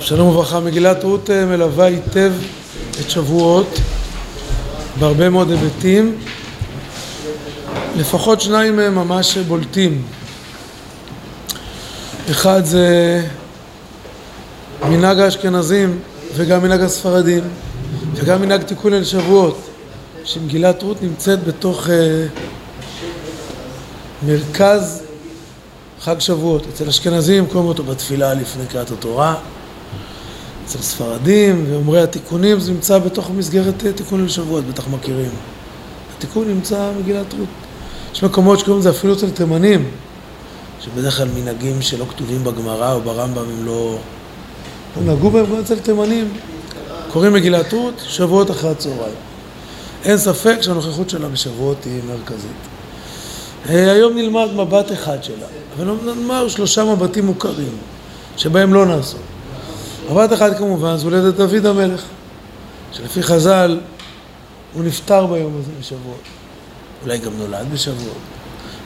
שלום וברכה, מגילת רות אה, מלווה היטב את שבועות בהרבה מאוד היבטים, לפחות שניים מהם ממש בולטים. אחד זה מנהג האשכנזים וגם מנהג הספרדים וגם מנהג תיקון אל שבועות, שמגילת רות נמצאת בתוך uh, מרכז חג שבועות. אצל אשכנזים קוראים אותו בתפילה לפני קריאת התורה אצל ספרדים ואומרי התיקונים זה נמצא בתוך מסגרת אה, תיקון לשבועות, בטח מכירים. התיקון נמצא במגילת רות. יש מקומות שקוראים לזה אפילו אצל תימנים, שבדרך כלל מנהגים שלא כתובים בגמרא או ברמב"ם הם לא... לא נהגו בהם גם אצל תימנים. קוראים מגילת רות, שבועות אחרי הצהריים. אין ספק שהנוכחות שלה בשבועות היא מרכזית. אה, היום נלמד מבט אחד שלה, אבל נאמר שלושה מבטים מוכרים, שבהם לא נעשו. מבט אחד כמובן זה הולדת דוד המלך, שלפי חז"ל הוא נפטר ביום הזה בשבועות. אולי גם נולד בשבועות,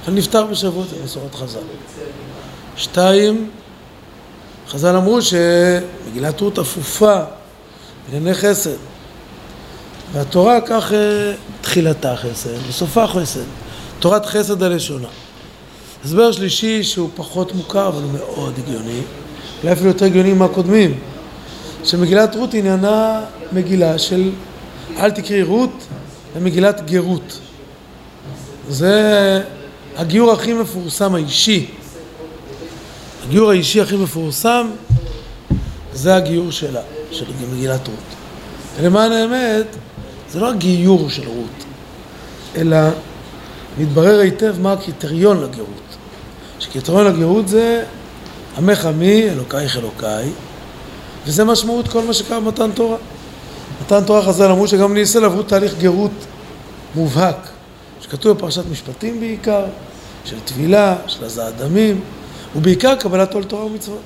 אבל נפטר בשבועות, מסורת חז"ל. שתיים, חז"ל אמרו שמגילת רות אפופה בענייני חסד. והתורה כך אה, תחילתה חסד, וסופה חסד. תורת חסד הלשונה. הסבר שלישי שהוא פחות מוכר אבל הוא מאוד הגיוני, אולי אפילו יותר הגיוני מהקודמים. שמגילת רות עניינה מגילה של אל תקראי רות, למגילת גרות. זה הגיור הכי מפורסם האישי. הגיור האישי הכי מפורסם זה הגיור שלה, של מגילת רות. ולמען האמת, זה לא הגיור של רות, אלא מתברר היטב מה הקריטריון לגרות. שקריטריון לגרות זה עמך עמי, אלוקייך אלוקיי, וזה משמעות כל מה שקרה במתן תורה. מתן תורה חז"ל אמרו שגם בני ישראל עברו תהליך גרות מובהק, שכתוב בפרשת משפטים בעיקר, של טבילה, של הזעת דמים, ובעיקר קבלת עול תורה ומצוות.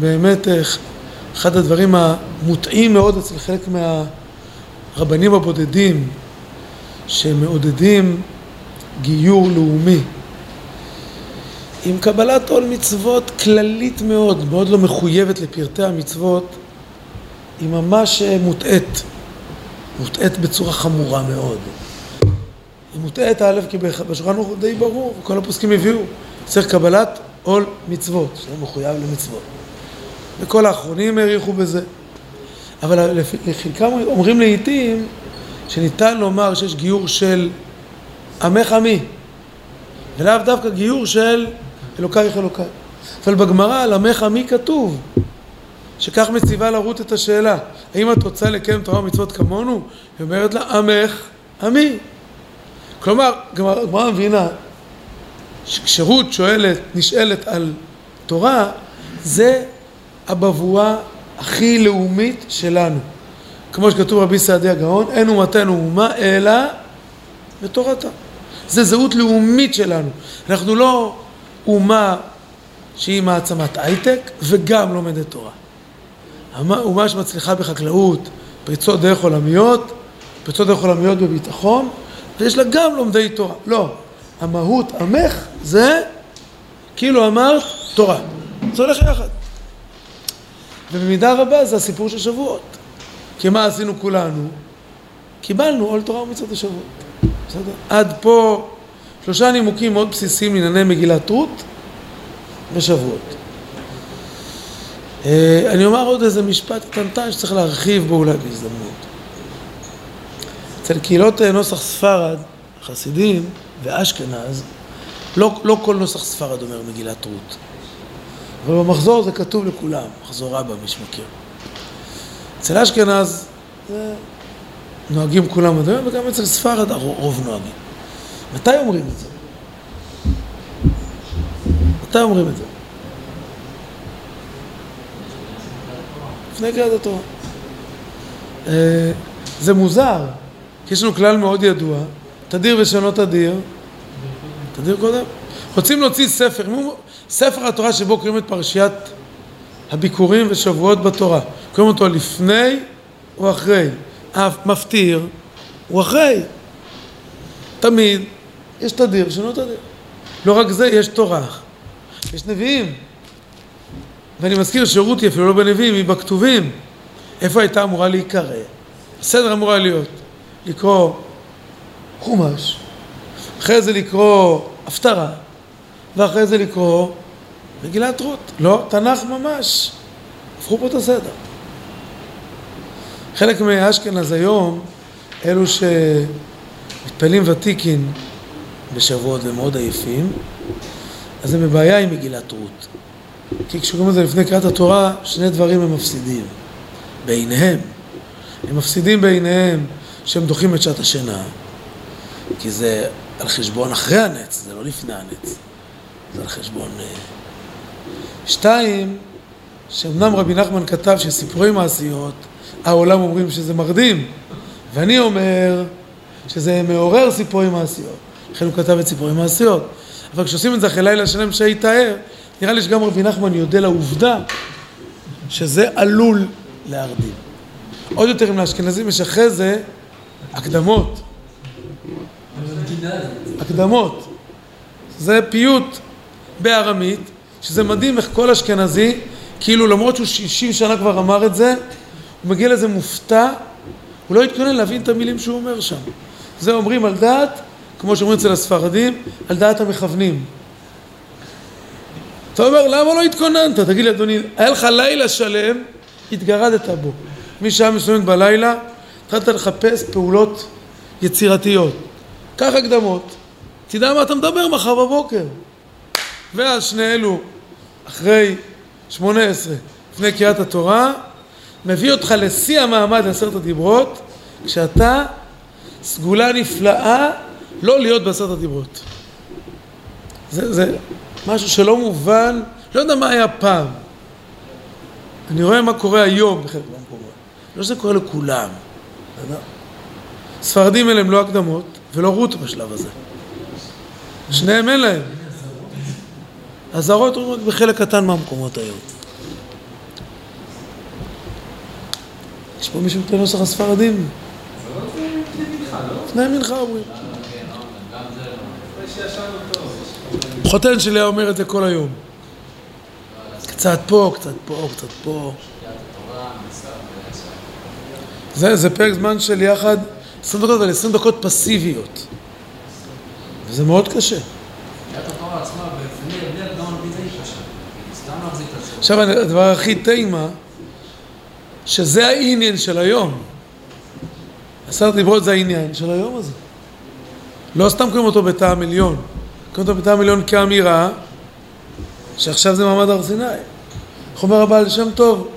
באמת אה, אחד הדברים המוטעים מאוד אצל חלק מהרבנים הבודדים שמעודדים גיור לאומי עם קבלת עול מצוות כללית מאוד, מאוד לא מחויבת לפרטי המצוות, היא ממש מוטעית, מוטעית בצורה חמורה מאוד. היא מוטעית א', כי בשולחן הוא די ברור, כל הפוסקים הביאו, צריך קבלת עול מצוות, שזה מחויב למצוות. וכל האחרונים העריכו בזה. אבל לחלקם אומרים לעיתים שניתן לומר שיש גיור של עמך עמי, ולאו דווקא גיור של אלוקייך אלוקיי. אבל בגמרא על עמך עמי כתוב שכך מציבה לרות את השאלה האם את רוצה לקיים תורה ומצוות כמונו? היא אומרת לה עמך עמי כלומר, הגמרא מבינה שכשרות שואלת, נשאלת על תורה זה הבבואה הכי לאומית שלנו כמו שכתוב רבי סעדיה גאון אין אומתנו אומה אלא בתורתה זה זהות לאומית שלנו אנחנו לא אומה שהיא מעצמת הייטק וגם לומדת תורה. אומה שמצליחה בחקלאות, פריצות דרך עולמיות, פריצות דרך עולמיות בביטחון, ויש לה גם לומדי תורה. לא, המהות, עמך, זה כאילו אמרת תורה. זה הולך יחד. ובמידה רבה זה הסיפור של שבועות. כי מה עשינו כולנו? קיבלנו עול תורה ומצוות השבועות. בסדר? עד פה שלושה נימוקים מאוד בסיסיים לענייני מגילת רות ושבועות. אה, אני אומר עוד איזה משפט קטנטן שצריך להרחיב בו אולי בהזדמנות. אצל קהילות אה, נוסח ספרד, חסידים ואשכנז, לא, לא כל נוסח ספרד אומר מגילת רות. אבל במחזור זה כתוב לכולם, מחזור רבא, מי שמכיר. אצל אשכנז זה נוהגים כולם וגם אצל ספרד הרוב נוהגים. מתי אומרים את זה? מתי אומרים את זה? לפני קריאת התורה. אה, זה מוזר, כי יש לנו כלל מאוד ידוע, תדיר ושאינו תדיר, תדיר קודם. רוצים להוציא ספר, ספר התורה שבו קוראים את פרשיית הביקורים ושבועות בתורה. קוראים אותו לפני או אחרי. המפטיר הוא אחרי. תמיד יש תדיר שאינו תדיר. לא רק זה, יש תורה. יש נביאים ואני מזכיר שרות היא אפילו לא בנביאים, היא בכתובים. איפה הייתה אמורה להיקרא? בסדר אמורה להיות. לקרוא חומש, אחרי זה לקרוא הפטרה, ואחרי זה לקרוא מגילת רות. לא, תנ"ך ממש. הפכו פה את הסדר. חלק מאשכנז היום, אלו שמתפעלים ותיקין בשבועות ומאוד עייפים, אז הם בבעיה עם מגילת רות. כי כשקוראים לזה לפני קריאת התורה, שני דברים הם מפסידים. בעיניהם. הם מפסידים בעיניהם שהם דוחים את שעת השינה, כי זה על חשבון אחרי הנץ, זה לא לפני הנץ. זה על חשבון... אה, שתיים, שאומנם רבי נחמן כתב שסיפורי מעשיות, העולם אומרים שזה מרדים, ואני אומר שזה מעורר סיפורי מעשיות. לכן הוא כתב את סיפורי מעשיות. אבל כשעושים את זה אחרי לילה שלם שהיטהר, נראה לי שגם רבי נחמן יודה לעובדה שזה עלול להרדים. עוד יותר אם לאשכנזים יש אחרי זה הקדמות. הקדמות. זה פיוט בארמית, שזה מדהים איך כל אשכנזי, כאילו למרות שהוא 60 שנה כבר אמר את זה, הוא מגיע לזה מופתע, הוא לא התכונן להבין את המילים שהוא אומר שם. זה אומרים על דעת, כמו שאומרים אצל הספרדים, על דעת המכוונים. אתה אומר, למה לא התכוננת? תגיד לי, אדוני, היה לך לילה שלם, התגרדת בו. משעה מסוימת בלילה, התחלת לחפש פעולות יצירתיות. קח הקדמות, תדע מה אתה מדבר מחר בבוקר. ואז שני אלו, אחרי שמונה עשרה, לפני קריאת התורה, מביא אותך לשיא המעמד לעשרת הדיברות, כשאתה סגולה נפלאה לא להיות בעשרת הדיברות. זה, זה משהו שלא מובן, לא יודע מה היה פעם. אני רואה מה קורה היום בחלק מהמקומות. לא שזה קורה לכולם. ספרדים אלה הם לא הקדמות ולא רות בשלב הזה. שניהם אין להם. אזהרות אומרות בחלק קטן מהמקומות היום. יש פה מישהו את הנוסח הספרדים? לפני מנחה אומרים. חותן שלי היה אומר את זה כל היום. קצת פה, קצת פה, קצת פה. זה, זה פרק זמן של יחד 20 דקות, אבל 20 דקות פסיביות. וזה מאוד קשה. עכשיו הדבר הכי תימה, שזה העניין של היום. עשרת דיברות זה העניין של היום הזה. לא סתם קוראים אותו בטעם עליון, קוראים אותו בטעם עליון כאמירה שעכשיו זה מעמד הר סיני. אומר הבעל שם טוב?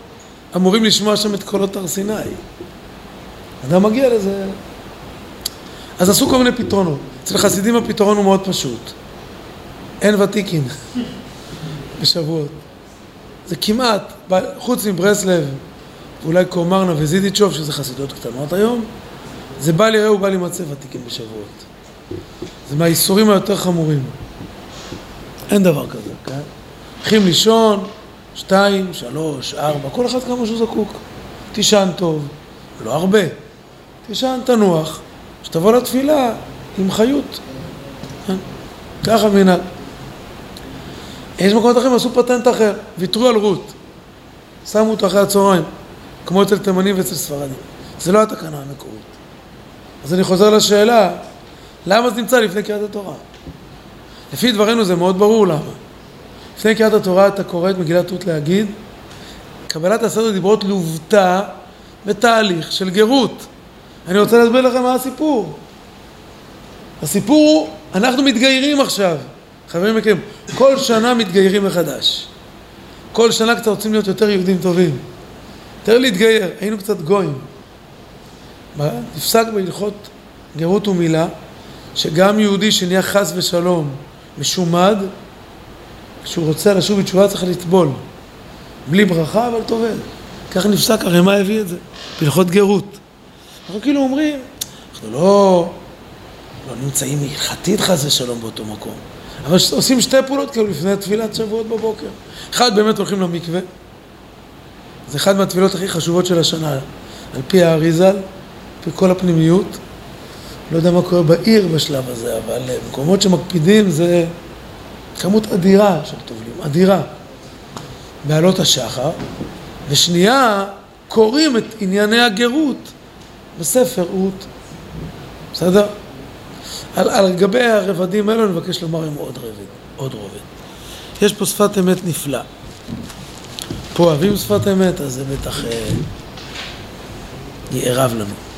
אמורים לשמוע שם את קולות הר סיני. אדם מגיע לזה. אז עשו כל מיני פתרונות. אצל חסידים הפתרון הוא מאוד פשוט. אין ותיקין בשבועות. זה כמעט, חוץ מברסלב, ואולי קומרנה וזידיצ'וב, שזה חסידות קטנות היום, זה בל יראה ובל יימצא ותיקין בשבועות. זה מהאיסורים היותר חמורים. אין דבר כזה, כן? הולכים לישון, שתיים, שלוש, ארבע, כל אחד כמה שהוא זקוק. תישן טוב, לא הרבה. תישן, תנוח, שתבוא לתפילה עם חיות. כן? ככה מנהל. יש מקומות אחרים עשו פטנט אחר, ויתרו על רות. שמו אותו אחרי הצהריים, כמו אצל תימנים ואצל ספרדים. זה לא התקנה המקורית. אז אני חוזר לשאלה, למה זה נמצא לפני קריאת התורה? לפי דברינו זה מאוד ברור למה. לפני קריאת התורה אתה קורא את מגילת רות להגיד, קבלת עשרת הדיברות לוותה בתהליך של גרות. אני רוצה להסביר לכם מה הסיפור. הסיפור הוא, אנחנו מתגיירים עכשיו. חברים יקרים, כל שנה מתגיירים מחדש. כל שנה קצת רוצים להיות יותר יהודים טובים. יותר להתגייר, היינו קצת גויים. נפסק בהלכות גרות ומילה, שגם יהודי שנהיה חס ושלום משומד, כשהוא רוצה לשוב בתשובה צריך לטבול. בלי ברכה אבל טובל. ככה נפסק, הרי מה הביא את זה? בהלכות גרות. אנחנו כאילו אומרים, אנחנו לא, לא נמצאים הלכתית חס ושלום באותו מקום. אבל עושים שתי פעולות כאילו לפני תפילת שבועות בבוקר. אחד, באמת הולכים למקווה. זה אחת מהתפילות הכי חשובות של השנה, על פי האריזל, על פי כל הפנימיות. לא יודע מה קורה בעיר בשלב הזה, אבל מקומות שמקפידים זה כמות אדירה של טובלים, אדירה. בעלות השחר, ושנייה קוראים את ענייני הגרות בספר רות. בסדר? על, על גבי הרבדים האלו אני מבקש לומר עם עוד רבד, עוד רובד. יש פה שפת אמת נפלא. פה אוהבים שפת אמת, אז זה בטח אה, יערב לנו.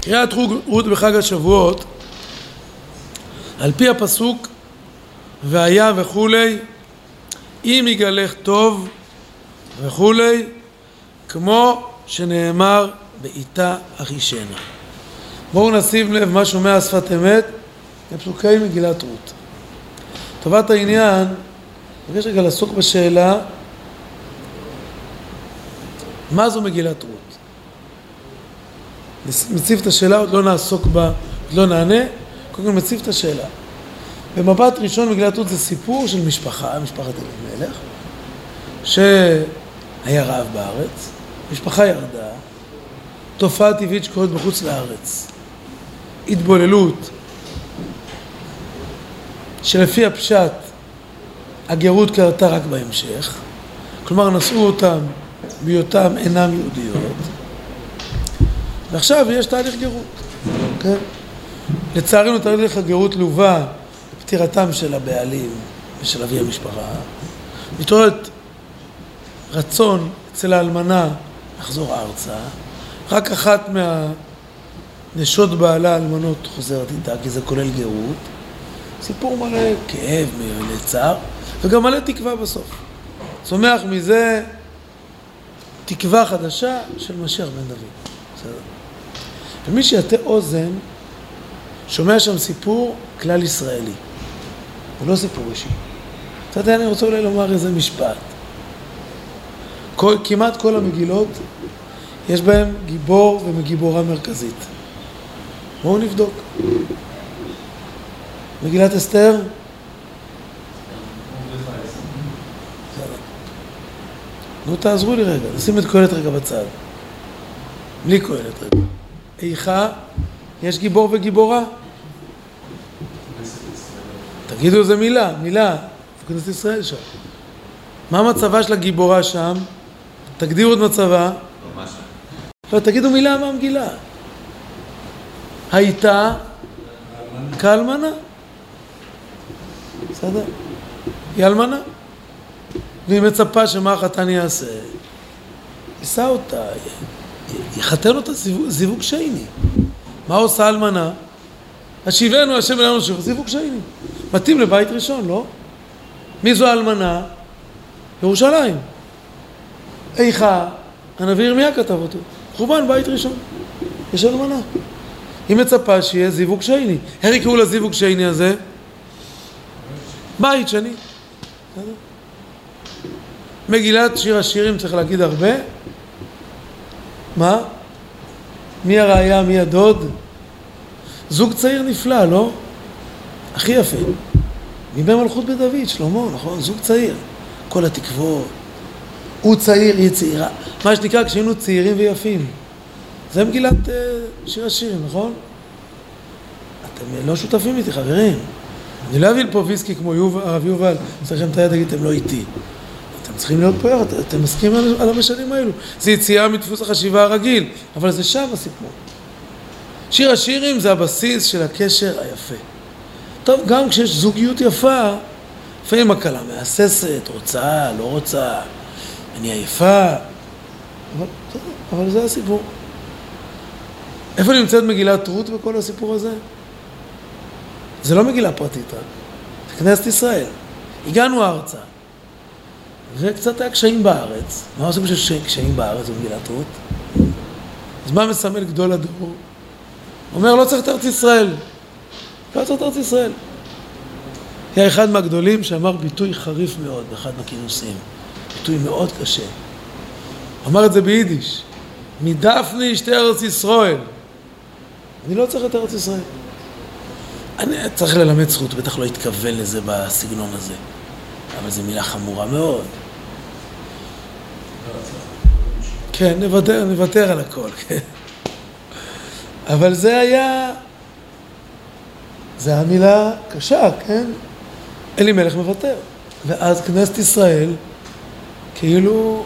קריאת רות בחג השבועות, על פי הפסוק והיה וכולי, אם יגלך טוב וכולי, כמו שנאמר בעיתה אחישנה. בואו נשים לב מה שומע שפת אמת בפסוקי מגילת רות. טובת העניין, אני מבקש רגע לעסוק בשאלה מה זו מגילת רות? מציב את השאלה, עוד לא נעסוק בה, עוד לא נענה, קודם כל מציב את השאלה. במבט ראשון מגילת רות זה סיפור של משפחה, משפחת אלימלך, שהיה רעב בארץ, משפחה ירדה, תופעה טבעית שקורית בחוץ לארץ, התבוללות, שלפי הפשט הגרות קרתה רק בהמשך, כלומר נשאו אותם בהיותם אינם יהודיות, ועכשיו יש תהליך גרות, כן? לצערנו תהליך הגרות לווה בפטירתם של הבעלים ושל אבי המשפחה, מתעוררת רצון אצל האלמנה לחזור ארצה, רק אחת מהנשות בעלה האלמנות חוזרת איתה, כי זה כולל גרות, סיפור מלא כאב, מלא צער, וגם מלא תקווה בסוף. צומח מזה תקווה חדשה של משיח בן דוד. בסדר. ומי שיטה אוזן, שומע שם סיפור כלל ישראלי. הוא לא סיפור אישי. אתה יודע, אני רוצה אולי לומר איזה משפט. כל, כמעט כל המגילות, יש בהם גיבור ומגיבורה מרכזית. בואו נבדוק. מגילת אסתר? נו, תעזרו לי רגע, נשים את קהלת רגע בצד. בלי קהלת רגע. איכה יש גיבור וגיבורה? תגידו איזה מילה, מילה. כנסת ישראל שם. מה מצבה של הגיבורה שם? תגדירו את מצבה. לא, תגידו מילה מהמגילה. הייתה כאלמנה. בסדר? היא אלמנה. והיא מצפה שמה החתן יעשה? יישא אותה, יחתן אותה זיווג שייני. מה עושה אלמנה? השיבנו השם אלינו שוב, זיווג שייני. מתאים לבית ראשון, לא? מי זו האלמנה? ירושלים. איכה, הנביא ירמיה כתב אותו. חורבן בית ראשון. יש אלמנה. היא מצפה שיהיה זיווג שייני. איך יקראו לזיווג שייני הזה? בית שני. מגילת שיר השירים צריך להגיד הרבה. מה? מי הראיה, מי הדוד? זוג צעיר נפלא, לא? הכי יפה. מימי מלכות בית דוד, שלמה, נכון? זוג צעיר. כל התקוות. הוא צעיר, היא צעירה. מה שנקרא כשהיינו צעירים ויפים. זה מגילת uh, שיר השירים, נכון? אתם לא שותפים איתי, חברים. אני לא אביא לפה ויסקי כמו יובל, הרב יובל, צריך לכם את היד, תגיד, אתם לא איתי. צריכים להיות פה יחד, אתם מסכימים על, על המשלים האלו. זה יציאה מדפוס החשיבה הרגיל, אבל זה שם הסיפור. שיר השירים זה הבסיס של הקשר היפה. טוב, גם כשיש זוגיות יפה, לפעמים הכלה מהססת, רוצה, לא רוצה, אני עייפה, אבל, אבל זה הסיפור. איפה נמצאת מגילת רות בכל הסיפור הזה? זה לא מגילה פרטית רק, זה כנסת ישראל. הגענו ארצה, וקצת היה קשיים בארץ. מה עושים שיש קשיים בארץ במגילת רות? אז מה מסמל גדול הדור? אומר, לא צריך את ארץ ישראל. לא צריך את ארץ ישראל. היה אחד מהגדולים שאמר ביטוי חריף מאוד באחד מהכינוסים. ביטוי מאוד קשה. אמר את זה ביידיש. מדפני אשתי ארץ ישראל. אני לא צריך את ארץ ישראל. אני צריך ללמד זכות, בטח לא התכוון לזה בסגנון הזה. אבל זו מילה חמורה מאוד. כן, נוותר, נוותר על הכל, כן. אבל זה היה, זה היה מילה קשה, כן? אלימלך מוותר. ואז כנסת ישראל כאילו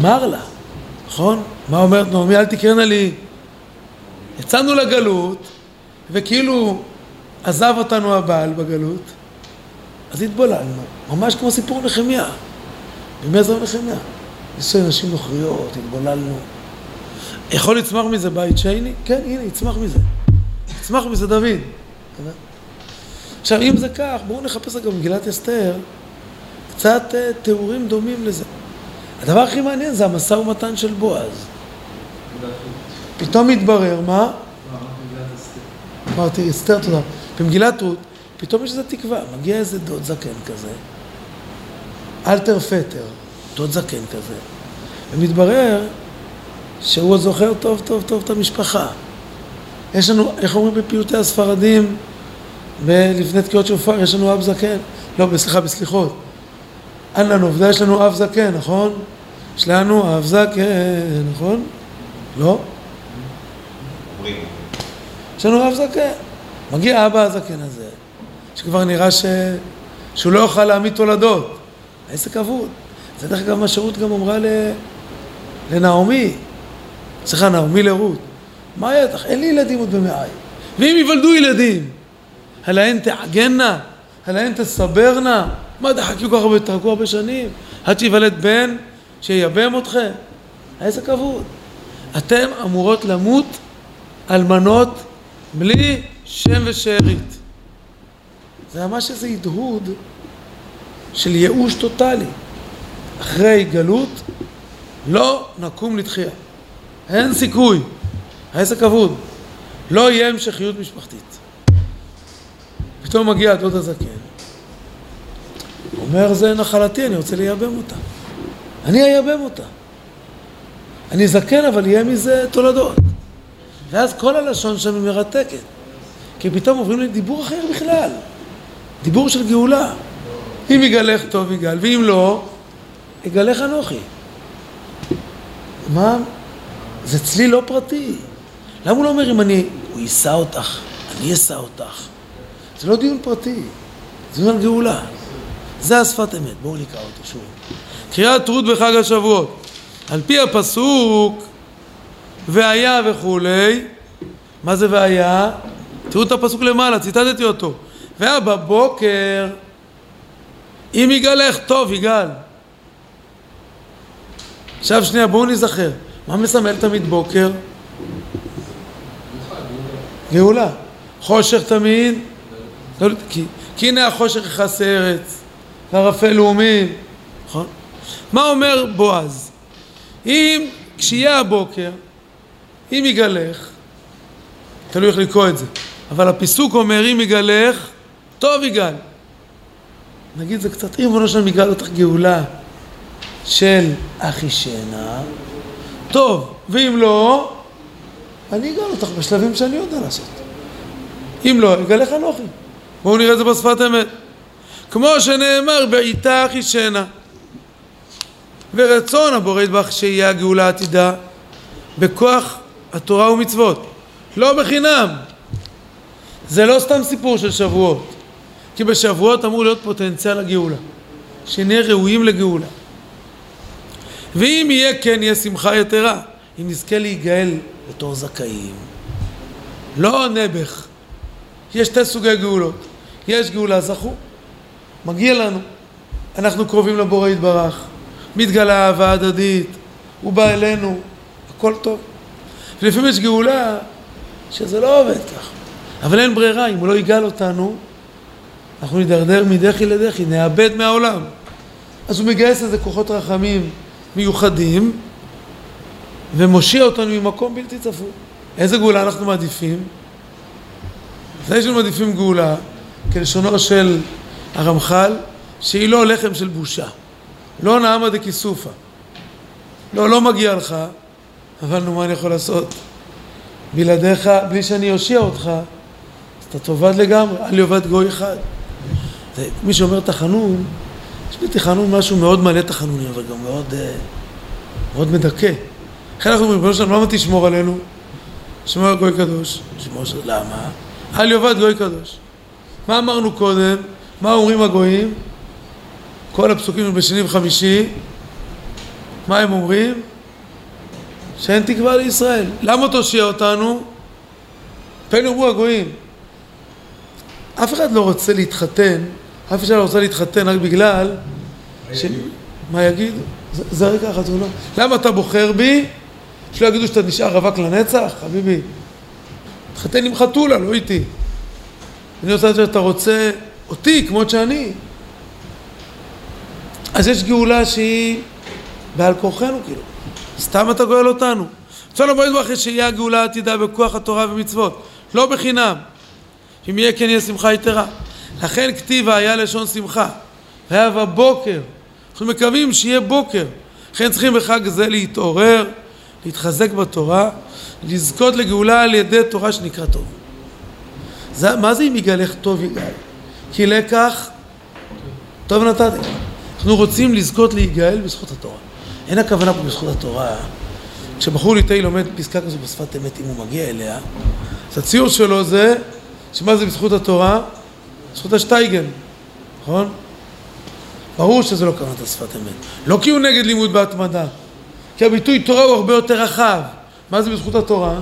מר לה, נכון? מה אומרת נעמי? אל תקרנה לי. יצאנו לגלות, וכאילו עזב אותנו הבעל בגלות, אז התבוללנו, ממש כמו סיפור נחמיה. בימי זו נחמיה. יש נשים נוכריות, התבוללנו. יכול לצמח מזה בית שני? כן, הנה, יצמח מזה. יצמח מזה דוד. עכשיו, אם זה כך, בואו נחפש רגע במגילת אסתר קצת uh, תיאורים דומים לזה. הדבר הכי מעניין זה המשא ומתן של בועז. פתאום מתברר, מה? אמרתי, אסתר, תודה. במגילת רות, פתאום יש איזו תקווה, מגיע איזה דוד זקן כזה, אלתר פטר, דוד זקן כזה, ומתברר שהוא זוכר טוב טוב טוב את המשפחה. יש לנו, איך אומרים בפיוטי הספרדים, לפני תקיעות שופר, יש לנו אב זקן, לא, סליחה, בסליחות. אין לנו עובדה, יש לנו אב זקן, נכון? יש לנו אב זקן, נכון? לא? יש לנו אב זקן. מגיע אבא הזקן הזה, שכבר נראה ש... שהוא לא יוכל להעמיד תולדות. העסק אבוד. זה דרך אגב מה שרות גם אמרה ל... לנעמי. סליחה, נעמי לרות. מה יהיה לך? אין לי ילדים עוד במעי. ואם ייוולדו ילדים, הלהן תעגנה? הלהן תסברנה? מה תחכו כל כך הרבה, תחכו הרבה שנים? עד שיוולד בן שייבם אתכם? העסק אבוד. אתם אמורות למות אלמנות בלי שם ושארית. זה ממש איזה הדהוד של ייאוש טוטאלי. אחרי גלות לא נקום לתחייה. אין סיכוי. העסק אבוד. לא יהיה המשכיות משפחתית. פתאום מגיע הדוד הזקן, אומר זה נחלתי, אני רוצה לייבם אותה. אני אייבם אותה. אני זקן אבל יהיה מזה תולדות. ואז כל הלשון שם היא מרתקת. כי פתאום עוברים לדיבור אחר בכלל. דיבור של גאולה. אם יגלך טוב יגאל, ואם לא, יגלך אנוכי. מה? זה צליל לא פרטי. למה הוא לא אומר אם אני, הוא יישא אותך, אני אשא אותך. זה לא דיון פרטי, זה דיון על גאולה. זה השפת אמת, בואו נקרא אותו שוב. קריאת רות בחג השבועות. על פי הפסוק, והיה וכולי, מה זה והיה? תראו את הפסוק למעלה, ציטטתי אותו. והיה בבוקר, אם יגאלך, טוב, יגאל. עכשיו שנייה, בואו נזכר. מה מסמל תמיד בוקר? גאולה. חושך תמיד? לא, כי, כי הנה החושך יכסה ארץ, וערפל לאומים, נכון? מה אומר בועז? אם כשיהיה הבוקר, אם יגלך, תלוי איך לקרוא את זה, אבל הפיסוק אומר אם יגלך, טוב יגאל. נגיד זה קצת, אם ריבונו שלם יגאל אותך גאולה של אחישנה, טוב, ואם לא, אני אגאל אותך בשלבים שאני יודע לעשות. אם לא, יגלך אנוכי. בואו נראה את זה בשפת אמת. כמו שנאמר, בעיתה אחישנה. ורצון הבורא יתברך שיהיה הגאולה העתידה בכוח התורה ומצוות. לא בחינם. זה לא סתם סיפור של שבועות. כי בשבועות אמור להיות פוטנציאל הגאולה. שנהיה ראויים לגאולה. ואם יהיה כן, יהיה שמחה יתרה. אם נזכה להיגאל בתור זכאים. לא נעבך. יש שתי סוגי גאולות. יש גאולה זכו, מגיע לנו. אנחנו קרובים לבורא יתברך. מתגלה אהבה הדדית, הוא בא אלינו, הכל טוב. ולפעמים יש גאולה שזה לא עובד כך. אבל אין ברירה, אם הוא לא יגאל אותנו, אנחנו נידרדר מדחי לדחי, נאבד מהעולם. אז הוא מגייס לזה כוחות רחמים מיוחדים, ומושיע אותנו ממקום בלתי צפוי. איזה גאולה אנחנו מעדיפים? לפני שאנחנו מעדיפים גאולה, כלשונו של הרמח"ל, שהיא לא לחם של בושה. לא נעמה דכיסופא. לא, לא מגיע לך, אבל נו, מה אני יכול לעשות? בלעדיך, בלי שאני אושיע אותך, אז אתה תאבד לגמרי, אל יאבד גוי אחד. מי שאומר תחנון, יש בתחנון משהו מאוד מלא תחנונים, אבל גם מאוד, uh, מאוד מדכא. לכן אנחנו אומרים, בנו שלנו, למה תשמור עלינו? שמור על גוי קדוש. שמור של... למה? אל יאבד גוי קדוש. מה אמרנו קודם? מה אומרים הגויים? כל הפסוקים בשני וחמישי, מה הם אומרים? שאין תקווה לישראל. למה תושיע אותנו? פן יאמרו הגויים. אף אחד לא רוצה להתחתן, אף אחד לא רוצה להתחתן רק בגלל ש... מה יגידו? זה, זה רגע לא. למה אתה בוחר בי? שלא יגידו שאתה נשאר רווק לנצח? חביבי, תתחתן עם חתולה, לא איתי. אני רוצה שאתה רוצה אותי כמות שאני. אז יש גאולה שהיא בעל כורחנו, כאילו. סתם אתה גואל אותנו. אפשר לבוא יתברך שיהיה הגאולה העתידה בכוח התורה ומצוות, לא בחינם. אם יהיה כן יהיה שמחה יתרה. לכן כתיב היה לשון שמחה, והיה בבוקר. אנחנו מקווים שיהיה בוקר. לכן צריכים בחג זה להתעורר, להתחזק בתורה, לזכות לגאולה על ידי תורה שנקרא טוב. זה, מה זה אם יגלך טוב יגאל? כי לקח טוב נתתי. אנחנו רוצים לזכות להיגאל בזכות התורה. אין הכוונה פה בזכות התורה. כשבחור ליטאי לומד פסקה כזו בשפת אמת, אם הוא מגיע אליה, אז הציור שלו זה, שמה זה בזכות התורה? בזכות השטייגן, נכון? ברור שזה לא כוונת השפת אמת. לא כי הוא נגד לימוד בהתמדה, כי הביטוי תורה הוא הרבה יותר רחב. מה זה בזכות התורה?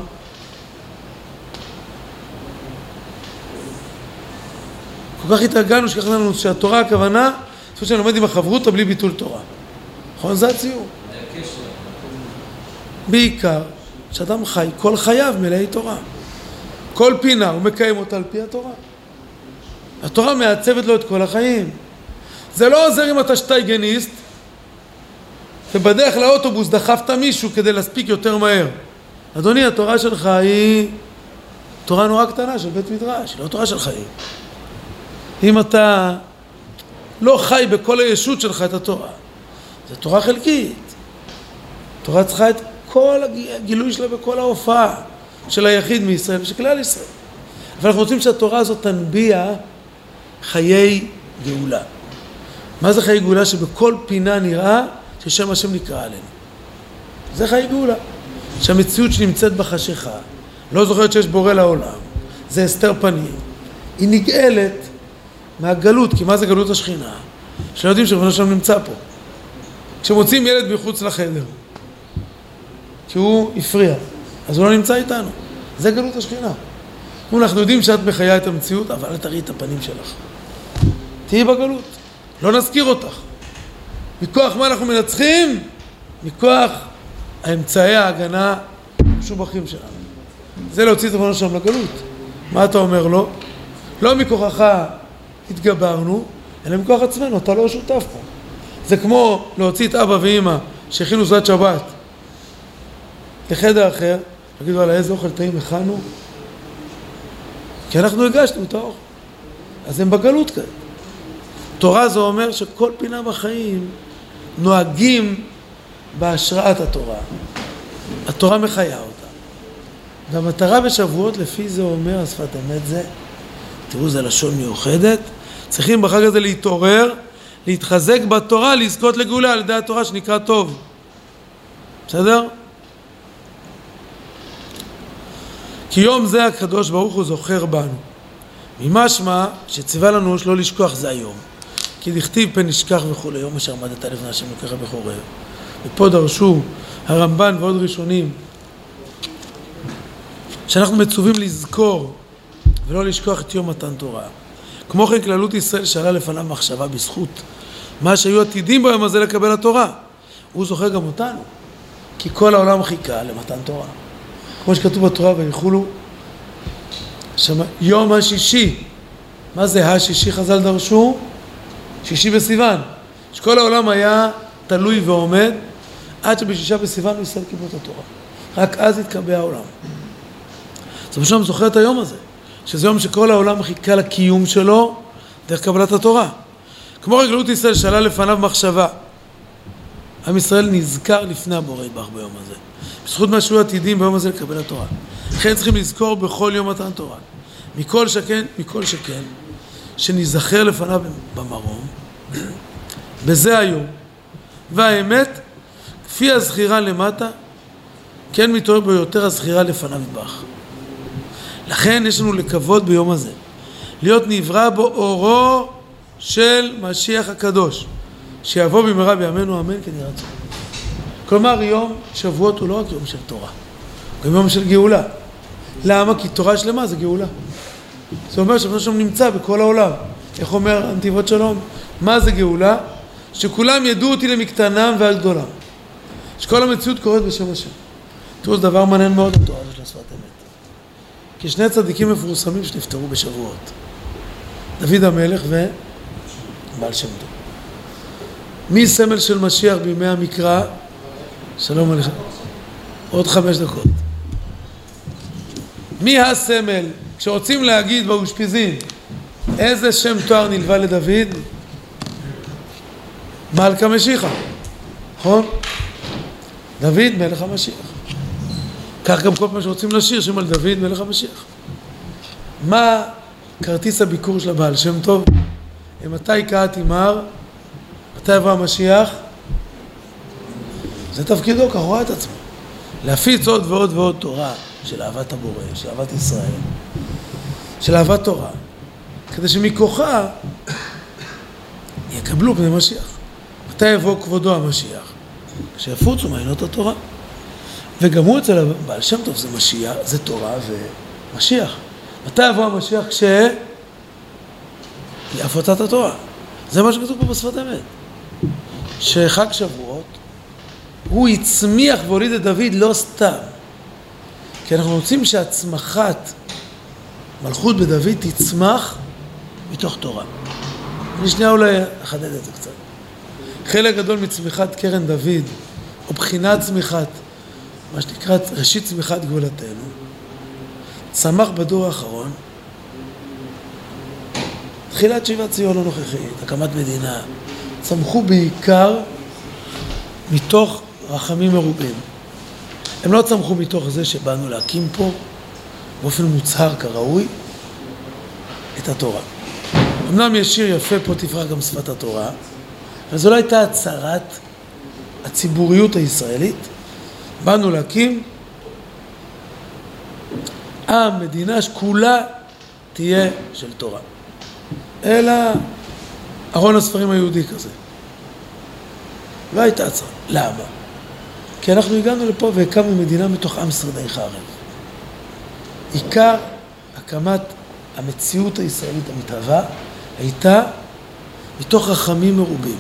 כל כך התרגלנו שככה לנו שהתורה הכוונה, זה שאני לומד עם החברותא בלי ביטול תורה. נכון? זה הציור. בעיקר שאדם חי כל חייו מלאי תורה. כל פינה הוא מקיים אותה על פי התורה. התורה מעצבת לו את כל החיים. זה לא עוזר אם אתה שטייגניסט ובדרך לאוטובוס דחפת מישהו כדי להספיק יותר מהר. אדוני, התורה שלך היא תורה נורא קטנה של בית מדרש, היא לא תורה של חיים. אם אתה לא חי בכל הישות שלך את התורה, זו תורה חלקית. תורה צריכה את כל הגילוי שלה בכל ההופעה של היחיד מישראל ושל כלל ישראל. אבל אנחנו רוצים שהתורה הזאת תנביע חיי גאולה. מה זה חיי גאולה? שבכל פינה נראה ששם השם נקרא עלינו. זה חיי גאולה. שהמציאות שנמצאת בחשיכה, לא זוכרת שיש בורא לעולם, זה הסתר פנים. היא נגאלת מהגלות, כי מה זה גלות השכינה? שלא יודעים שרבנו שם נמצא פה. כשמוצאים ילד מחוץ לחדר, כי הוא הפריע, אז הוא לא נמצא איתנו. זה גלות השכינה. אנחנו יודעים שאת מחיה את המציאות, אבל אל תראי את הפנים שלך. תהיי בגלות. לא נזכיר אותך. מכוח מה אנחנו מנצחים? מכוח האמצעי ההגנה המשובחים שלנו. זה להוציא את רבנו שם לגלות. מה אתה אומר לו? לא מכוחך התגברנו, אלא מכוח עצמנו, אתה לא שותף פה. זה כמו להוציא את אבא ואימא שהכינו סעודת שבת לחדר אחר, תגידו על איזה אוכל טעים הכנו? כי אנחנו הגשנו את האוכל. אז הם בגלות כאלה. תורה זה אומר שכל פינה בחיים נוהגים בהשראת התורה. התורה מחיה אותה. והמטרה בשבועות, לפי זה אומר השפת אמת זה, תראו, זה לשון מיוחדת, צריכים בחג הזה להתעורר, להתחזק בתורה, לזכות לגאולה על ידי התורה שנקרא טוב. בסדר? כי יום זה הקדוש ברוך הוא זוכר בנו. ממשמע שציווה לנו שלא לשכוח זה היום. כי דכתיב פן נשכח וכולי, יום אשר עמדת לפני השם לוקחה בחורב. ופה דרשו הרמב"ן ועוד ראשונים שאנחנו מצווים לזכור ולא לשכוח את יום מתן תורה. כמו כן כללות ישראל שאלה לפניו מחשבה בזכות מה שהיו עתידים ביום הזה לקבל התורה. הוא זוכר גם אותנו, כי כל העולם חיכה למתן תורה. כמו שכתוב בתורה ויחולו יום השישי. מה זה השישי חז"ל דרשו? שישי בסיוון. שכל העולם היה תלוי ועומד עד שבשישה בסיוון ישראל קיבלו את התורה. רק אז התקבע העולם. אז בשלום זוכר את היום הזה, שזה יום שכל העולם חיכה לקיום שלו דרך קבלת התורה. כמו רגלות ישראל שעלה לפניו מחשבה. עם ישראל נזכר לפני הבורא יתברך ביום הזה. בזכות מה שהיו עתידים ביום הזה לקבל התורה. לכן צריכים לזכור בכל יום מתן תורה. מכל שכן, מכל שכן, שניזכר לפניו במרום, בזה היום. והאמת, כפי הזכירה למטה, כן מתעורר בו יותר הזכירה לפניו יתברך. לכן יש לנו לקוות ביום הזה, להיות נברא בו אורו של משיח הקדוש. שיבוא במהרה בימינו אמן כן יהי רצון. כלומר יום שבועות הוא לא רק יום של תורה, הוא גם יום של גאולה. למה? כי תורה שלמה זה גאולה. זה אומר שבנו שם נמצא בכל העולם. איך אומר הנתיבות שלום? מה זה גאולה? שכולם ידעו אותי למקטנם ועל גדולם. שכל המציאות קורית בשם השם. תראו, זה דבר מעניין מאוד התורה הזאת של השפת אמת. כי שני צדיקים מפורסמים שנפטרו בשבועות. דוד המלך ובעל שם טוב. מי סמל של משיח בימי המקרא? שלום עליכם. עוד חמש דקות. מי הסמל? כשרוצים להגיד באושפיזין איזה שם תואר נלווה לדוד? מלכה משיחה, נכון? דוד מלך המשיח. כך גם כל פעם שרוצים לשיר, שם על דוד מלך המשיח. מה כרטיס הביקור של הבעל שם טוב? מתי קהתי מר? מתי יבוא המשיח? זה תפקידו, כך רואה את עצמו. להפיץ עוד ועוד ועוד תורה של אהבת הבורא, של אהבת ישראל, של אהבת תורה, כדי שמכוחה יקבלו בני משיח. מתי יבוא כבודו המשיח? כשיפוצו מעיינות התורה. וגם הוא אצל הבעל שם טוב זה משיח, זה תורה ומשיח. מתי יבוא המשיח? כש... להפצת התורה. זה מה שכתוב פה בשפת אמת. שחג שבועות, הוא הצמיח והוליד את דוד לא סתם. כי אנחנו רוצים שהצמחת מלכות בדוד תצמח מתוך תורה. אני שנייה אולי אחדד את זה קצת. חלק גדול מצמיחת קרן דוד, או בחינת צמיחת, מה שנקרא ראשית צמיחת גאולתנו, צמח בדור האחרון, תחילת שיבת ציון הנוכחית, הקמת מדינה, צמחו בעיקר מתוך רחמים מרובים. הם לא צמחו מתוך זה שבאנו להקים פה באופן מוצהר כראוי את התורה. אמנם יש שיר יפה, פה תפרח גם שפת התורה, אבל זו לא הייתה הצהרת הציבוריות הישראלית. באנו להקים עם, מדינה שכולה תהיה של תורה. אלא ארון הספרים היהודי כזה. לא הייתה הצהרה. למה? כי אנחנו הגענו לפה והקמנו מדינה מתוך עם שרדי חרב. עיקר הקמת המציאות הישראלית המתהווה הייתה מתוך רחמים מרובים.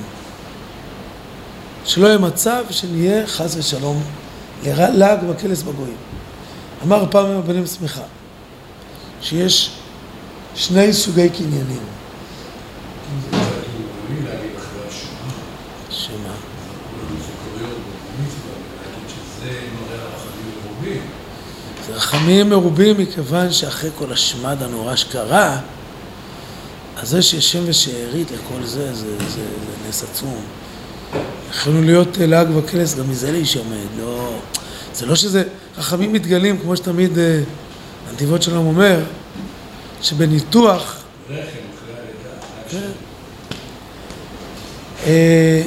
שלא יהיה מצב שנהיה חס ושלום לעג וקלס בגויים. אמר פעם עם הבנים שמחה, שיש שני סוגי קניינים. שמה? זה רחמים מרובים מכיוון שאחרי כל השמד הנורא שקרה, אז זה שיש שם ושארית לכל זה, זה, זה, זה נס עצום. יכולנו להיות לעג וקלס, גם מזה להישמד, לא... זה לא שזה רחמים מתגלים, כמו שתמיד אה, הנתיבות שלום אומר, שבניתוח... רחם אחרי הלידה. כן.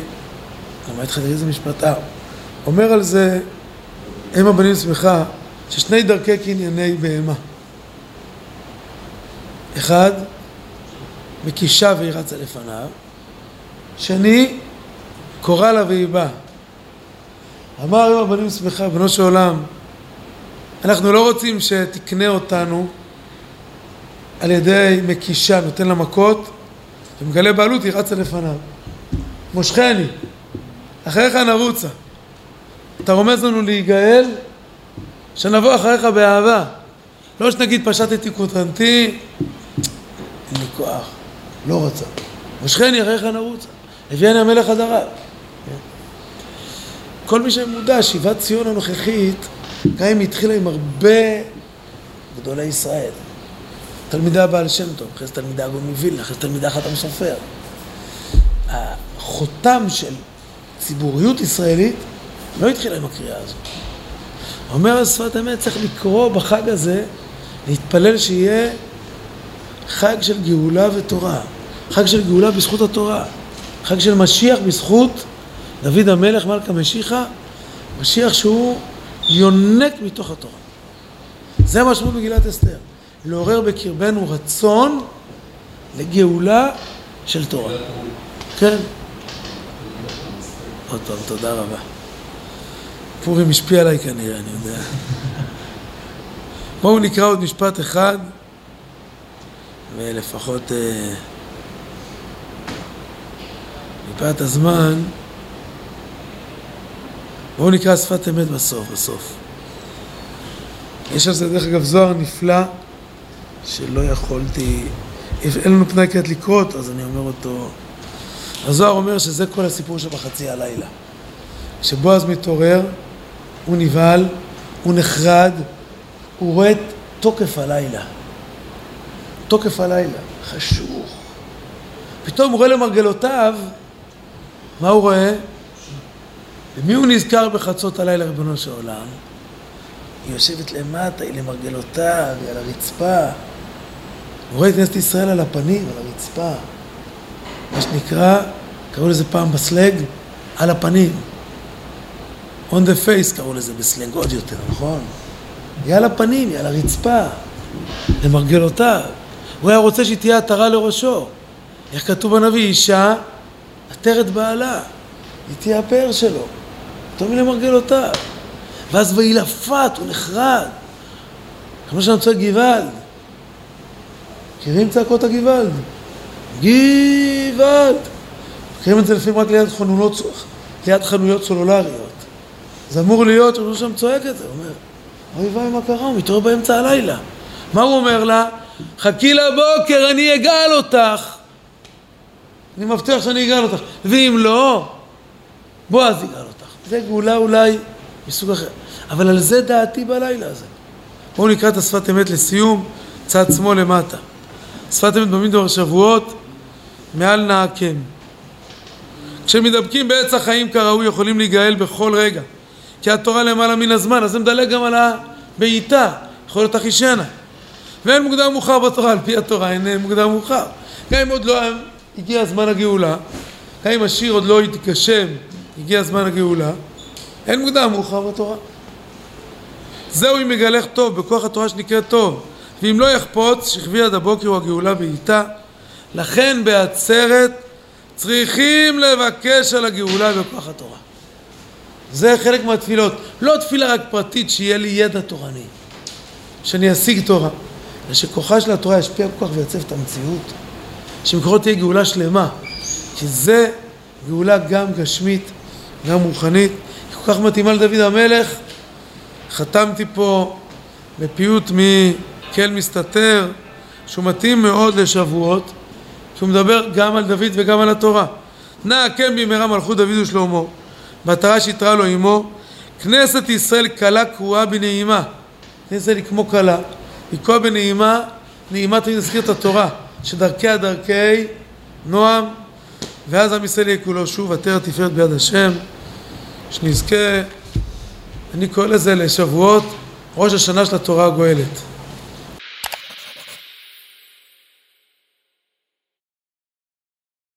למה התחלתי איזה משפט? אה, אומר על זה, אם הבנים שמחה, ששני דרכי קנייני בהמה. אחד, מקישה והיא רצה לפניו, שני, קורא לה והיא באה. אמר היום הבנים שמחה, בנו של עולם, אנחנו לא רוצים שתקנה אותנו על ידי מקישה, נותן לה מכות, ומגלה בעלות, היא רצה לפניו. מושכני, אחריך נרוצה. אתה רומז לנו להיגאל, שנבוא אחריך באהבה. לא שנגיד פשטתי קוטרנתי, אין לי כוח, לא רצה. מושכני אחריך נרוצה. הביאני המלך עד הרב. כל מי שמודע, שיבת ציון הנוכחית, גם אם התחילה עם הרבה גדולי ישראל. תלמידי הבעל שם טוב, אחרי זה תלמידי הגון מווילנה, אחרי זה תלמידי החתם סופר. החותם של ציבוריות ישראלית לא התחילה עם הקריאה הזאת. אומר על שפת אמת, צריך לקרוא בחג הזה, להתפלל שיהיה חג של גאולה ותורה. חג של גאולה בזכות התורה. חג של משיח בזכות דוד המלך מלכה משיחה, משיח שהוא יונק מתוך התורה. זה משמעות מגילת אסתר. לעורר בקרבנו רצון לגאולה של תורה. כן. עוד פעם, תודה רבה. פורים השפיע עליי כנראה, אני יודע. בואו נקרא עוד משפט אחד, ולפחות אה, מפאת הזמן, בואו נקרא שפת אמת בסוף, בסוף. יש על זה דרך אגב זוהר נפלא, שלא יכולתי, אין לנו פנאי כעת לקרות, אז אני אומר אותו. הזוהר אומר שזה כל הסיפור שבחצי הלילה. כשבועז מתעורר, הוא נבהל, הוא נחרד, הוא רואה את תוקף הלילה. תוקף הלילה, חשוך. פתאום הוא רואה למרגלותיו, מה הוא רואה? ומי הוא נזכר בחצות הלילה, ריבונו של עולם? היא יושבת למטה, היא למרגלותיו, היא על הרצפה. הוא רואה את כנסת ישראל על הפנים, על הרצפה. מה שנקרא, קראו לזה פעם בסלנג, על הפנים. On the face קראו לזה בסלנג עוד יותר, נכון? היא על הפנים, היא על הרצפה, למרגלותיו. הוא היה רוצה שהיא תהיה עטרה לראשו. איך כתוב בנביא, אישה עטרת בעלה, היא תהיה הפאר שלו. פתאום למרגלותיו. ואז ויהי לפת, הוא נחרד. כמו שאני צועק גוואלד. מכירים צעקות הגוואלד? גוואלד. מכירים את זה לפעמים רק ליד חנויות סלולריות. זה אמור להיות שהוא שם צועק את זה, הוא אומר, אוי ואי מה קרה, הוא מתעורר באמצע הלילה. מה הוא אומר לה? חכי לבוקר, אני אגאל אותך. אני מבטיח שאני אגאל אותך. ואם לא, בועז יגאל אותך. זה גאולה אולי מסוג אחר. אבל על זה דעתי בלילה הזה. בואו נקרא את השפת אמת לסיום, צד שמאל למטה. שפת אמת במדבר שבועות, מעל נעקם. כשמדבקים בעץ החיים כראוי יכולים להיגאל בכל רגע. כי התורה למעלה מן הזמן, אז זה מדלג גם על הבעיטה, יכול להיות אחישנה. ואין מוקדם מאוחר בתורה, על פי התורה אין מוקדם מאוחר. גם אם עוד לא הגיע זמן הגאולה, גם אם השיר עוד לא התגשם, הגיע זמן הגאולה, אין מוקדם מאוחר בתורה. זהו אם יגלך טוב, בכוח התורה שנקראת טוב. ואם לא יחפוץ, שכבי עד הבוקר הוא הגאולה בעיטה. לכן בעצרת צריכים לבקש על הגאולה בכוח התורה. זה חלק מהתפילות. לא תפילה רק פרטית, שיהיה לי ידע תורני, שאני אשיג תורה, אלא שכוחה של התורה ישפיע כל כך ויצב את המציאות, שמקורות תהיה גאולה שלמה, כי זה גאולה גם גשמית, גם רוחנית, היא כל כך מתאימה לדוד המלך. חתמתי פה בפיוט מקל מסתתר, שהוא מתאים מאוד לשבועות, שהוא מדבר גם על דוד וגם על התורה. נא הקם במהרה מלכות דוד ושלמה מטרה שהתראה לו עמו, כנסת ישראל כלה קרואה בנעימה. כנסת ישראל היא כמו כלה, היא קרואה בנעימה, נעימה תמיד נזכיר את התורה, שדרכיה דרכי נועם, ואז עם ישראל יהיה כולו שוב, עטרת תפארת ביד השם, שנזכה, אני קורא לזה לשבועות, ראש השנה של התורה הגואלת.